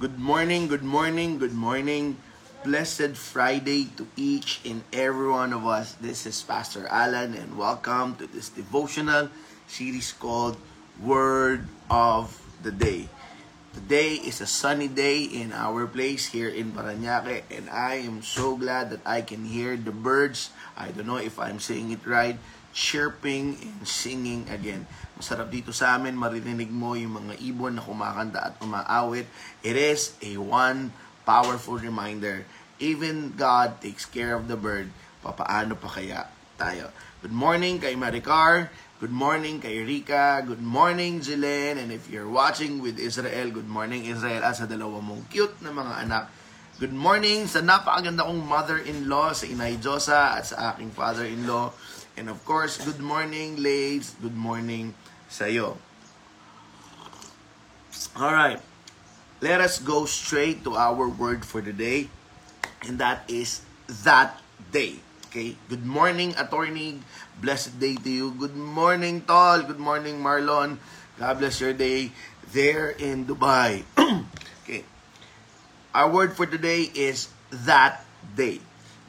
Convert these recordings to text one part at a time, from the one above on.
Good morning, good morning, good morning. Blessed Friday to each and every one of us. This is Pastor Alan and welcome to this devotional series called Word of the Day. Today is a sunny day in our place here in Paranaque and I am so glad that I can hear the birds. I don't know if I'm saying it right chirping and singing again. Masarap dito sa amin, maririnig mo yung mga ibon na kumakanta at umaawit. It is a one powerful reminder. Even God takes care of the bird. Papaano pa kaya tayo? Good morning kay Maricar. Good morning kay Rika. Good morning, Jilen. And if you're watching with Israel, good morning, Israel. At sa dalawa mong cute na mga anak. Good morning sa napakaganda kong mother-in-law, sa Inay Josa at sa aking father-in-law. And of course, good morning, ladies. Good morning sa'yo. Alright. Let us go straight to our word for the day. And that is that day. Okay? Good morning, attorney. Blessed day to you. Good morning, Tol. Good morning, Marlon. God bless your day there in Dubai. okay. Our word for today is that day.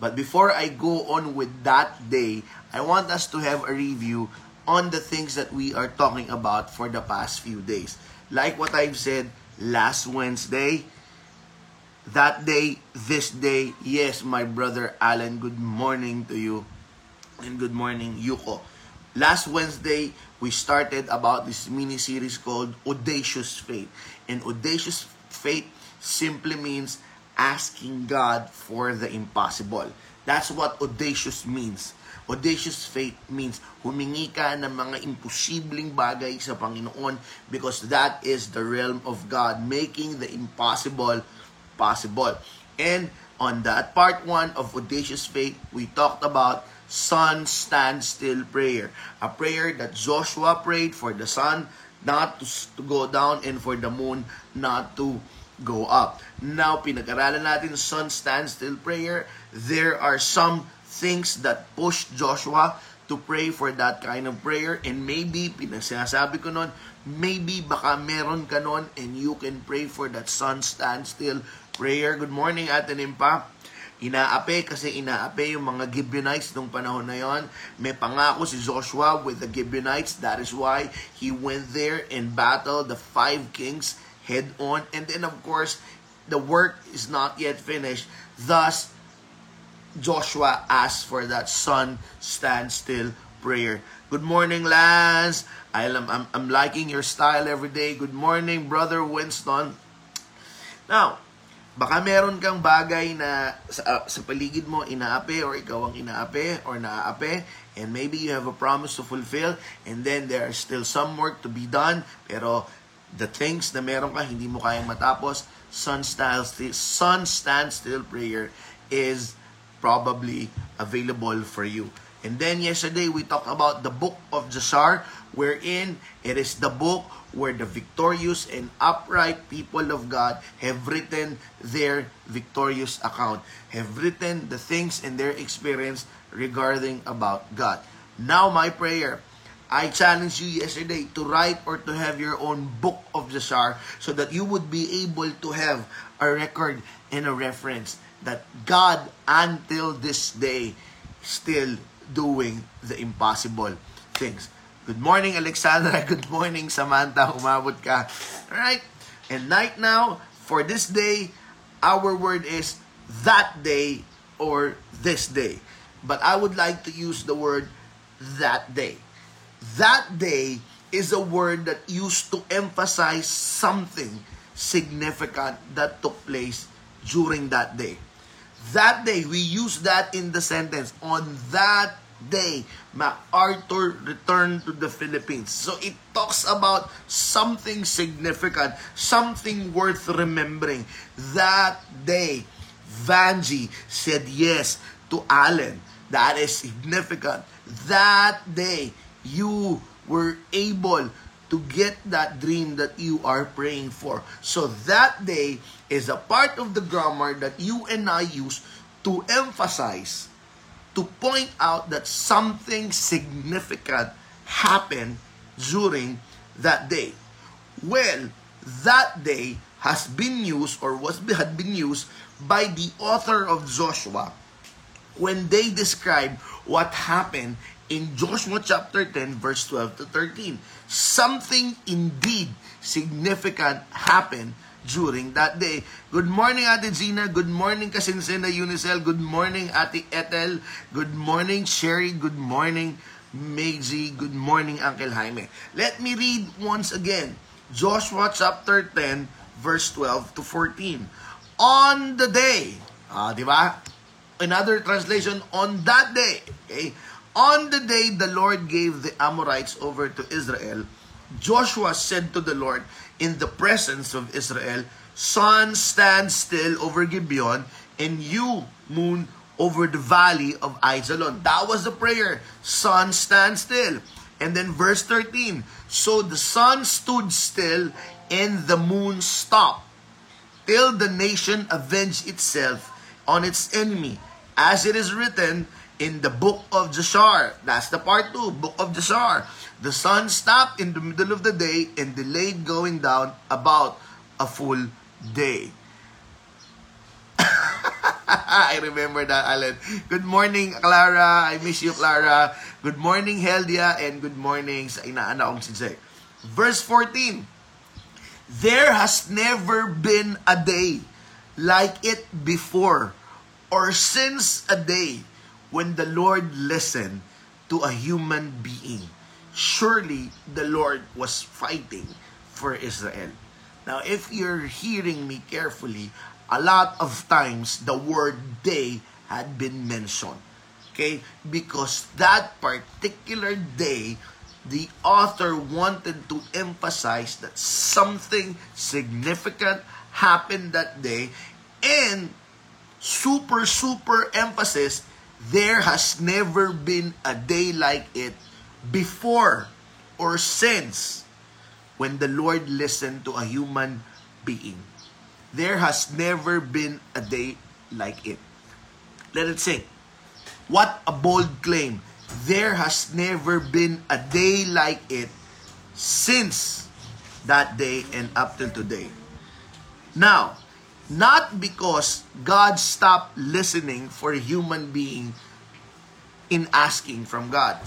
But before I go on with that day, I want us to have a review on the things that we are talking about for the past few days. Like what I've said last Wednesday, that day, this day, yes, my brother Alan, good morning to you. And good morning, Yuko. Last Wednesday, we started about this mini series called Audacious Faith. And audacious faith simply means asking God for the impossible. That's what audacious means. Audacious faith means humingi ka ng mga imposibleng bagay sa Panginoon because that is the realm of God, making the impossible possible. And on that part one of audacious faith, we talked about sun stand still prayer. A prayer that Joshua prayed for the sun not to go down and for the moon not to go up. Now, pinag-aralan natin sun stand still prayer. There are some things that push Joshua to pray for that kind of prayer and maybe, pinasinasabi ko nun, maybe baka meron ka nun and you can pray for that sun stand still prayer. Good morning, Ate Nimpa. Inaape kasi inaape yung mga Gibeonites nung panahon na yon. May pangako si Joshua with the Gibeonites. That is why he went there and battled the five kings head on. And then, of course, the work is not yet finished. Thus, Joshua asked for that sun stand still prayer. Good morning, Lance. I am, I'm, I'm liking your style every day. Good morning, Brother Winston. Now, baka meron kang bagay na sa, uh, sa paligid mo inaape or ikaw ang inaape or naaape and maybe you have a promise to fulfill and then there is still some work to be done pero the things na meron ka hindi mo kayang matapos sun style still, sun stand still prayer is probably available for you and then yesterday we talked about the book of Jasar wherein it is the book where the victorious and upright people of God have written their victorious account, have written the things in their experience regarding about God. Now my prayer, I challenged you yesterday to write or to have your own book of Jasar so that you would be able to have a record and a reference that God until this day still doing the impossible things. Good morning, Alexandra. Good morning, Samantha. Umabot ka. Alright? And right now, for this day, our word is that day or this day. But I would like to use the word that day. That day is a word that used to emphasize something significant that took place during that day. That day, we use that in the sentence. On that day, MacArthur returned to the Philippines. So it talks about something significant, something worth remembering. That day, Vanji said yes to Allen. That is significant. That day, you were able to get that dream that you are praying for. So that day is a part of the grammar that you and I use to emphasize to point out that something significant happened during that day. Well, that day has been used or was had been used by the author of Joshua when they describe what happened in Joshua chapter 10 verse 12 to 13. Something indeed significant happened during that day. Good morning, Ate Gina. Good morning, Kasinsena Unicel. Good morning, Ate Ethel. Good morning, Sherry. Good morning, Meiji. Good morning, Uncle Jaime. Let me read once again. Joshua chapter 10, verse 12 to 14. On the day, ah, di ba? Another translation, on that day, okay? On the day the Lord gave the Amorites over to Israel, Joshua said to the Lord in the presence of Israel, Sun, stand still over Gibeon, and you, moon, over the valley of Ajalon. That was the prayer. Sun, stand still. And then verse 13, So the sun stood still and the moon stopped, till the nation avenged itself on its enemy, as it is written in the book of Jashar. That's the part 2, book of Jashar. The sun stopped in the middle of the day and delayed going down about a full day. I remember that, Alan. Good morning, Clara. I miss you, Clara. Good morning, Heldia. And good morning sa inaana si Jay. Verse 14. There has never been a day like it before or since a day when the Lord listened to a human being. Surely the Lord was fighting for Israel. Now, if you're hearing me carefully, a lot of times the word day had been mentioned. Okay? Because that particular day, the author wanted to emphasize that something significant happened that day and super, super emphasis, there has never been a day like it before or since when the Lord listened to a human being. There has never been a day like it. Let it sink. What a bold claim. There has never been a day like it since that day and up till today. Now, not because God stopped listening for a human being in asking from God.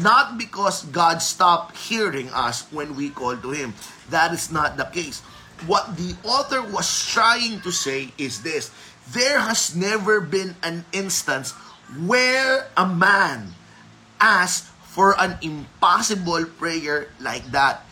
Not because God stopped hearing us when we call to Him. That is not the case what the author was trying to say is this there has never been an instance where a man asked for an impossible prayer like that.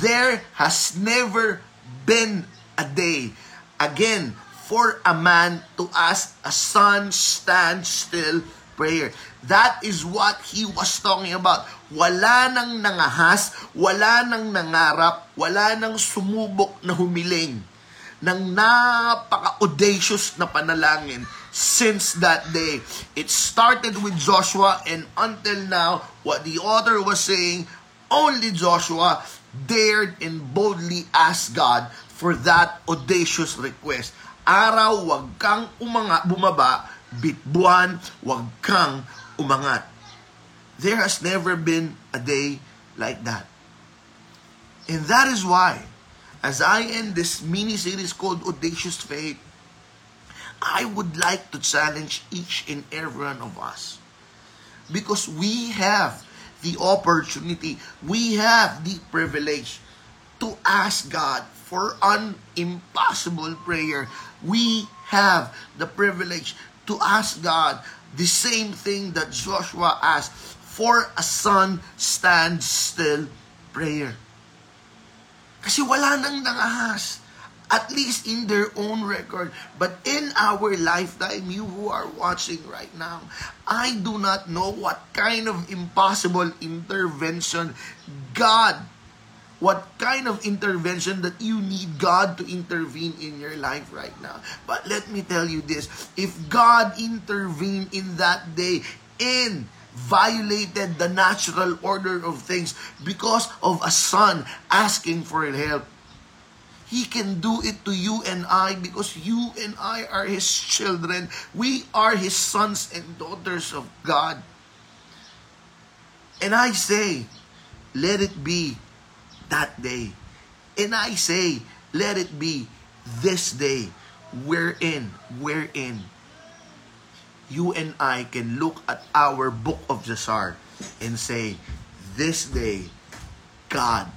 There has never been a day, again, for a man to ask a son stand still prayer. That is what he was talking about. Wala nang nangahas, wala nang nangarap, wala nang sumubok na humiling ng napaka-audacious na panalangin since that day. It started with Joshua and until now, what the author was saying, only Joshua dared and boldly ask God for that audacious request. Araw, wag kang umanga, bumaba, bitbuan, wag kang umangat. There has never been a day like that. And that is why, as I end this mini-series called Audacious Faith, I would like to challenge each and every one of us. Because we have the opportunity, we have the privilege to ask God for an impossible prayer. We have the privilege to ask God the same thing that Joshua asked for a son stand still prayer. Kasi wala nang nangahas. At least in their own record. But in our lifetime, you who are watching right now, I do not know what kind of impossible intervention God what kind of intervention that you need God to intervene in your life right now. But let me tell you this, if God intervened in that day and violated the natural order of things because of a son asking for help, He can do it to you and I because you and I are His children. We are His sons and daughters of God. And I say, let it be that day. And I say, let it be this day, wherein, wherein, you and I can look at our book of Jasar and say, this day, God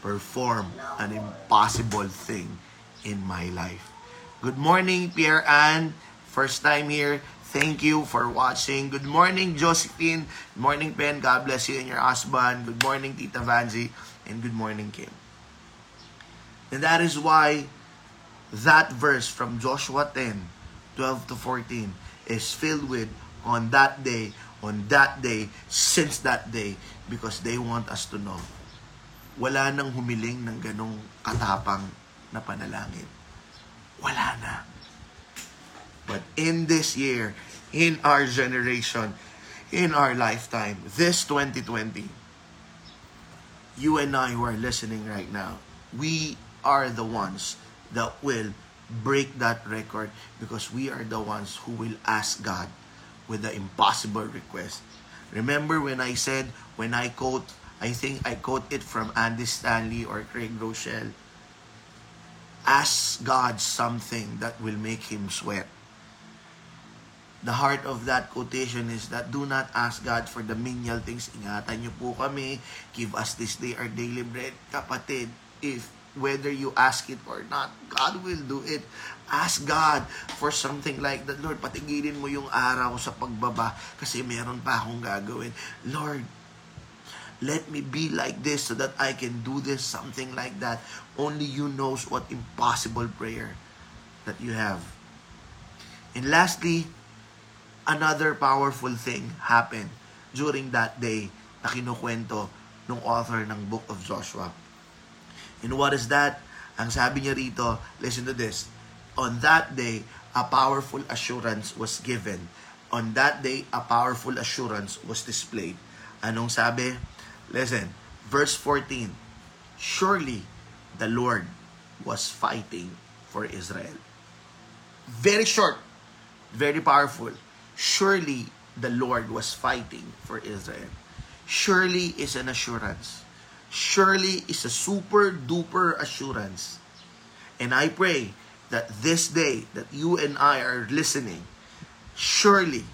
performed an impossible thing in my life. Good morning, Pierre Ann. First time here. Thank you for watching. Good morning, Josephine. Good morning, Ben. God bless you and your husband. Good morning, Tita Vanzi. And good morning, Kim. And that is why that verse from Joshua 10, 12 to 14 is filled with on that day, on that day, since that day, because they want us to know. Wala nang humiling ng ganong katapang na panalangin. Wala na. But in this year, in our generation, in our lifetime, this 2020, you and I who are listening right now, we are the ones that will break that record because we are the ones who will ask God with the impossible request. Remember when I said, when I quote, I think I quote it from Andy Stanley or Craig Rochelle, ask God something that will make him sweat the heart of that quotation is that do not ask God for the menial things. Ingatan niyo po kami. Give us this day our daily bread. Kapatid, if whether you ask it or not, God will do it. Ask God for something like that. Lord, patigilin mo yung araw sa pagbaba kasi meron pa akong gagawin. Lord, let me be like this so that I can do this, something like that. Only you knows what impossible prayer that you have. And lastly, another powerful thing happened during that day na kinukwento ng author ng Book of Joshua. And what is that? Ang sabi niya rito, listen to this. On that day, a powerful assurance was given. On that day, a powerful assurance was displayed. Anong sabi? Listen, verse 14. Surely the Lord was fighting for Israel. Very short, very powerful surely the Lord was fighting for Israel. Surely is an assurance. Surely is a super duper assurance. And I pray that this day that you and I are listening, surely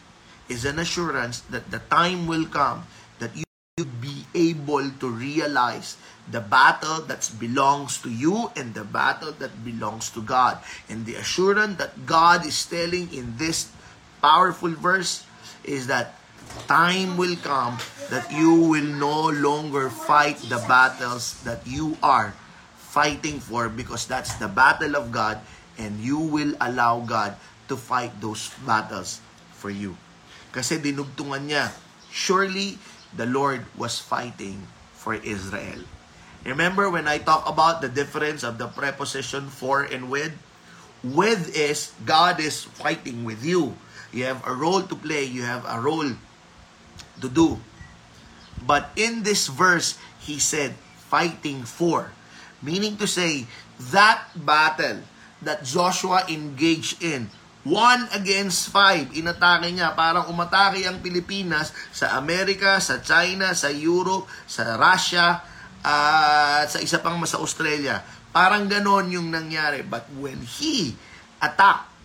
is an assurance that the time will come that you will be able to realize the battle that belongs to you and the battle that belongs to God. And the assurance that God is telling in this powerful verse is that time will come that you will no longer fight the battles that you are fighting for because that's the battle of God and you will allow God to fight those battles for you. Kasi dinugtungan niya, surely the Lord was fighting for Israel. Remember when I talk about the difference of the preposition for and with? With is God is fighting with you. You have a role to play. You have a role to do. But in this verse, he said, fighting for. Meaning to say, that battle that Joshua engaged in, one against five, inatake niya, parang umatake ang Pilipinas sa Amerika, sa China, sa Europe, sa Russia, at uh, sa isa pang sa Australia. Parang ganon yung nangyari. But when he attacked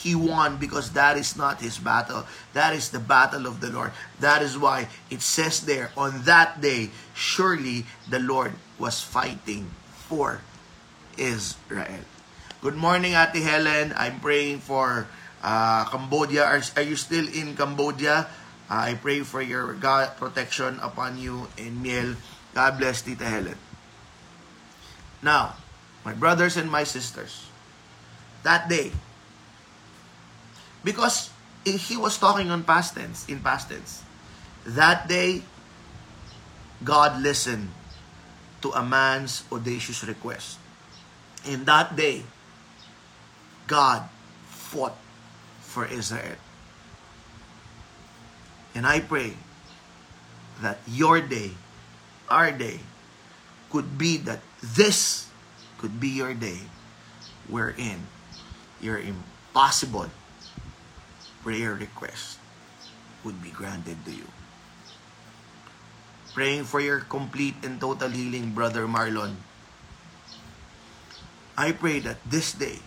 he won because that is not his battle. That is the battle of the Lord. That is why it says there, on that day, surely the Lord was fighting for Israel. Good morning, Ate Helen. I'm praying for uh, Cambodia. Are, are you still in Cambodia? Uh, I pray for your God protection upon you and Miel. God bless Tita Helen. Now, my brothers and my sisters, that day, Because he was talking on past tense, in past tense. That day, God listened to a man's audacious request. In that day, God fought for Israel. And I pray that your day, our day, could be that this could be your day wherein your impossible prayer request would be granted to you. Praying for your complete and total healing, Brother Marlon. I pray that this day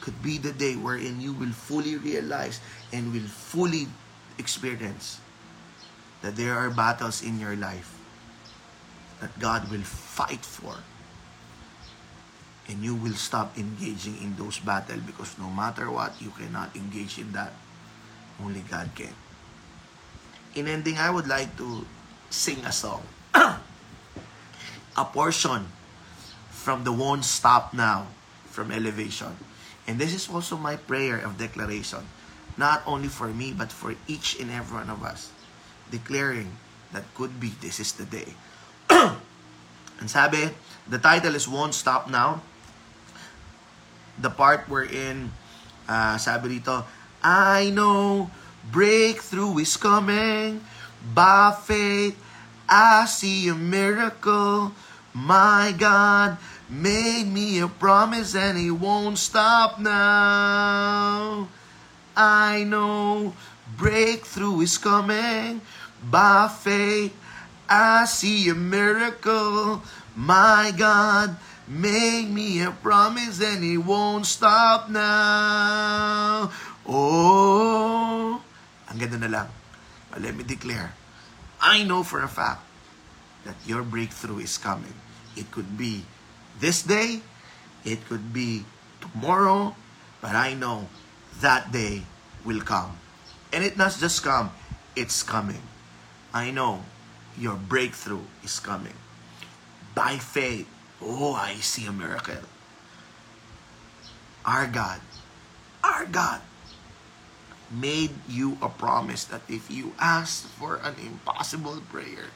could be the day wherein you will fully realize and will fully experience that there are battles in your life that God will fight for. And you will stop engaging in those battles because no matter what, you cannot engage in that. Only God can. In ending, I would like to sing a song. a portion from the Won't Stop Now from Elevation. And this is also my prayer of declaration, not only for me, but for each and every one of us, declaring that could be this is the day. and sabi, the title is Won't Stop Now. The part wherein, uh, sabi dito, I know breakthrough is coming by faith. I see a miracle. My God made me a promise and he won't stop now. I know breakthrough is coming by faith. I see a miracle. My God made me a promise and it won't stop now. Oh, ang ganda na lang. But let me declare, I know for a fact that your breakthrough is coming. It could be this day, it could be tomorrow, but I know that day will come. And it not just come, it's coming. I know your breakthrough is coming. By faith, oh, I see a miracle. Our God, our God, made you a promise that if you ask for an impossible prayer,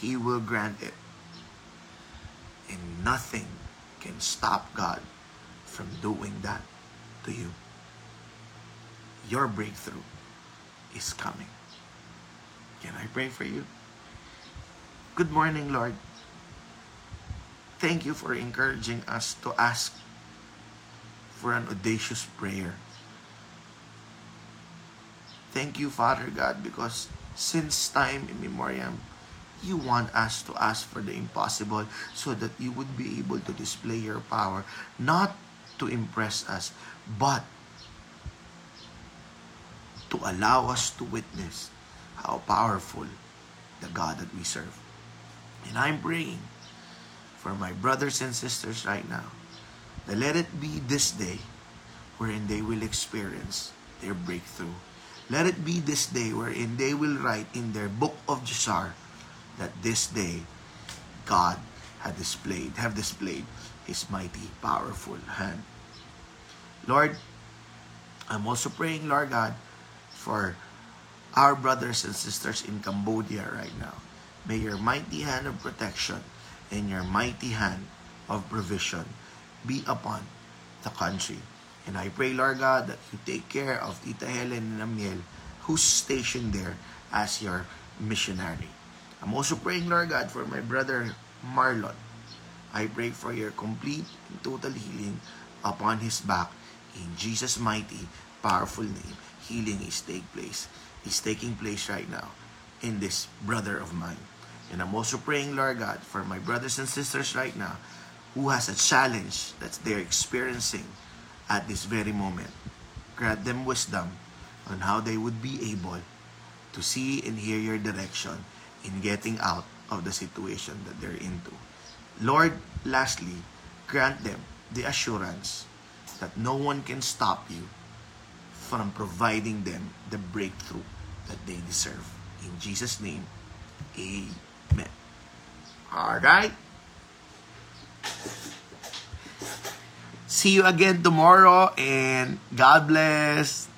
He will grant it. And nothing can stop God from doing that to you. Your breakthrough is coming. Can I pray for you? Good morning, Lord. Thank you for encouraging us to ask for an audacious prayer. Thank you, Father God, because since time immemorial, you want us to ask for the impossible so that you would be able to display your power, not to impress us, but to allow us to witness how powerful the God that we serve. And I'm praying for my brothers and sisters right now that let it be this day wherein they will experience their breakthrough. Let it be this day wherein they will write in their book of Jashar that this day God had displayed, have displayed His mighty, powerful hand. Lord, I'm also praying, Lord God, for our brothers and sisters in Cambodia right now. May your mighty hand of protection and your mighty hand of provision be upon the country. And I pray, Lord God, that you take care of Tita Helen and Amiel, who's stationed there as your missionary. I'm also praying, Lord God, for my brother Marlon. I pray for your complete and total healing upon his back. In Jesus' mighty, powerful name, healing is take place. Is taking place right now in this brother of mine. And I'm also praying, Lord God, for my brothers and sisters right now who has a challenge that they're experiencing at this very moment. Grant them wisdom on how they would be able to see and hear your direction in getting out of the situation that they're into. Lord, lastly, grant them the assurance that no one can stop you from providing them the breakthrough that they deserve. In Jesus' name, Amen. All right. See you again tomorrow and God bless.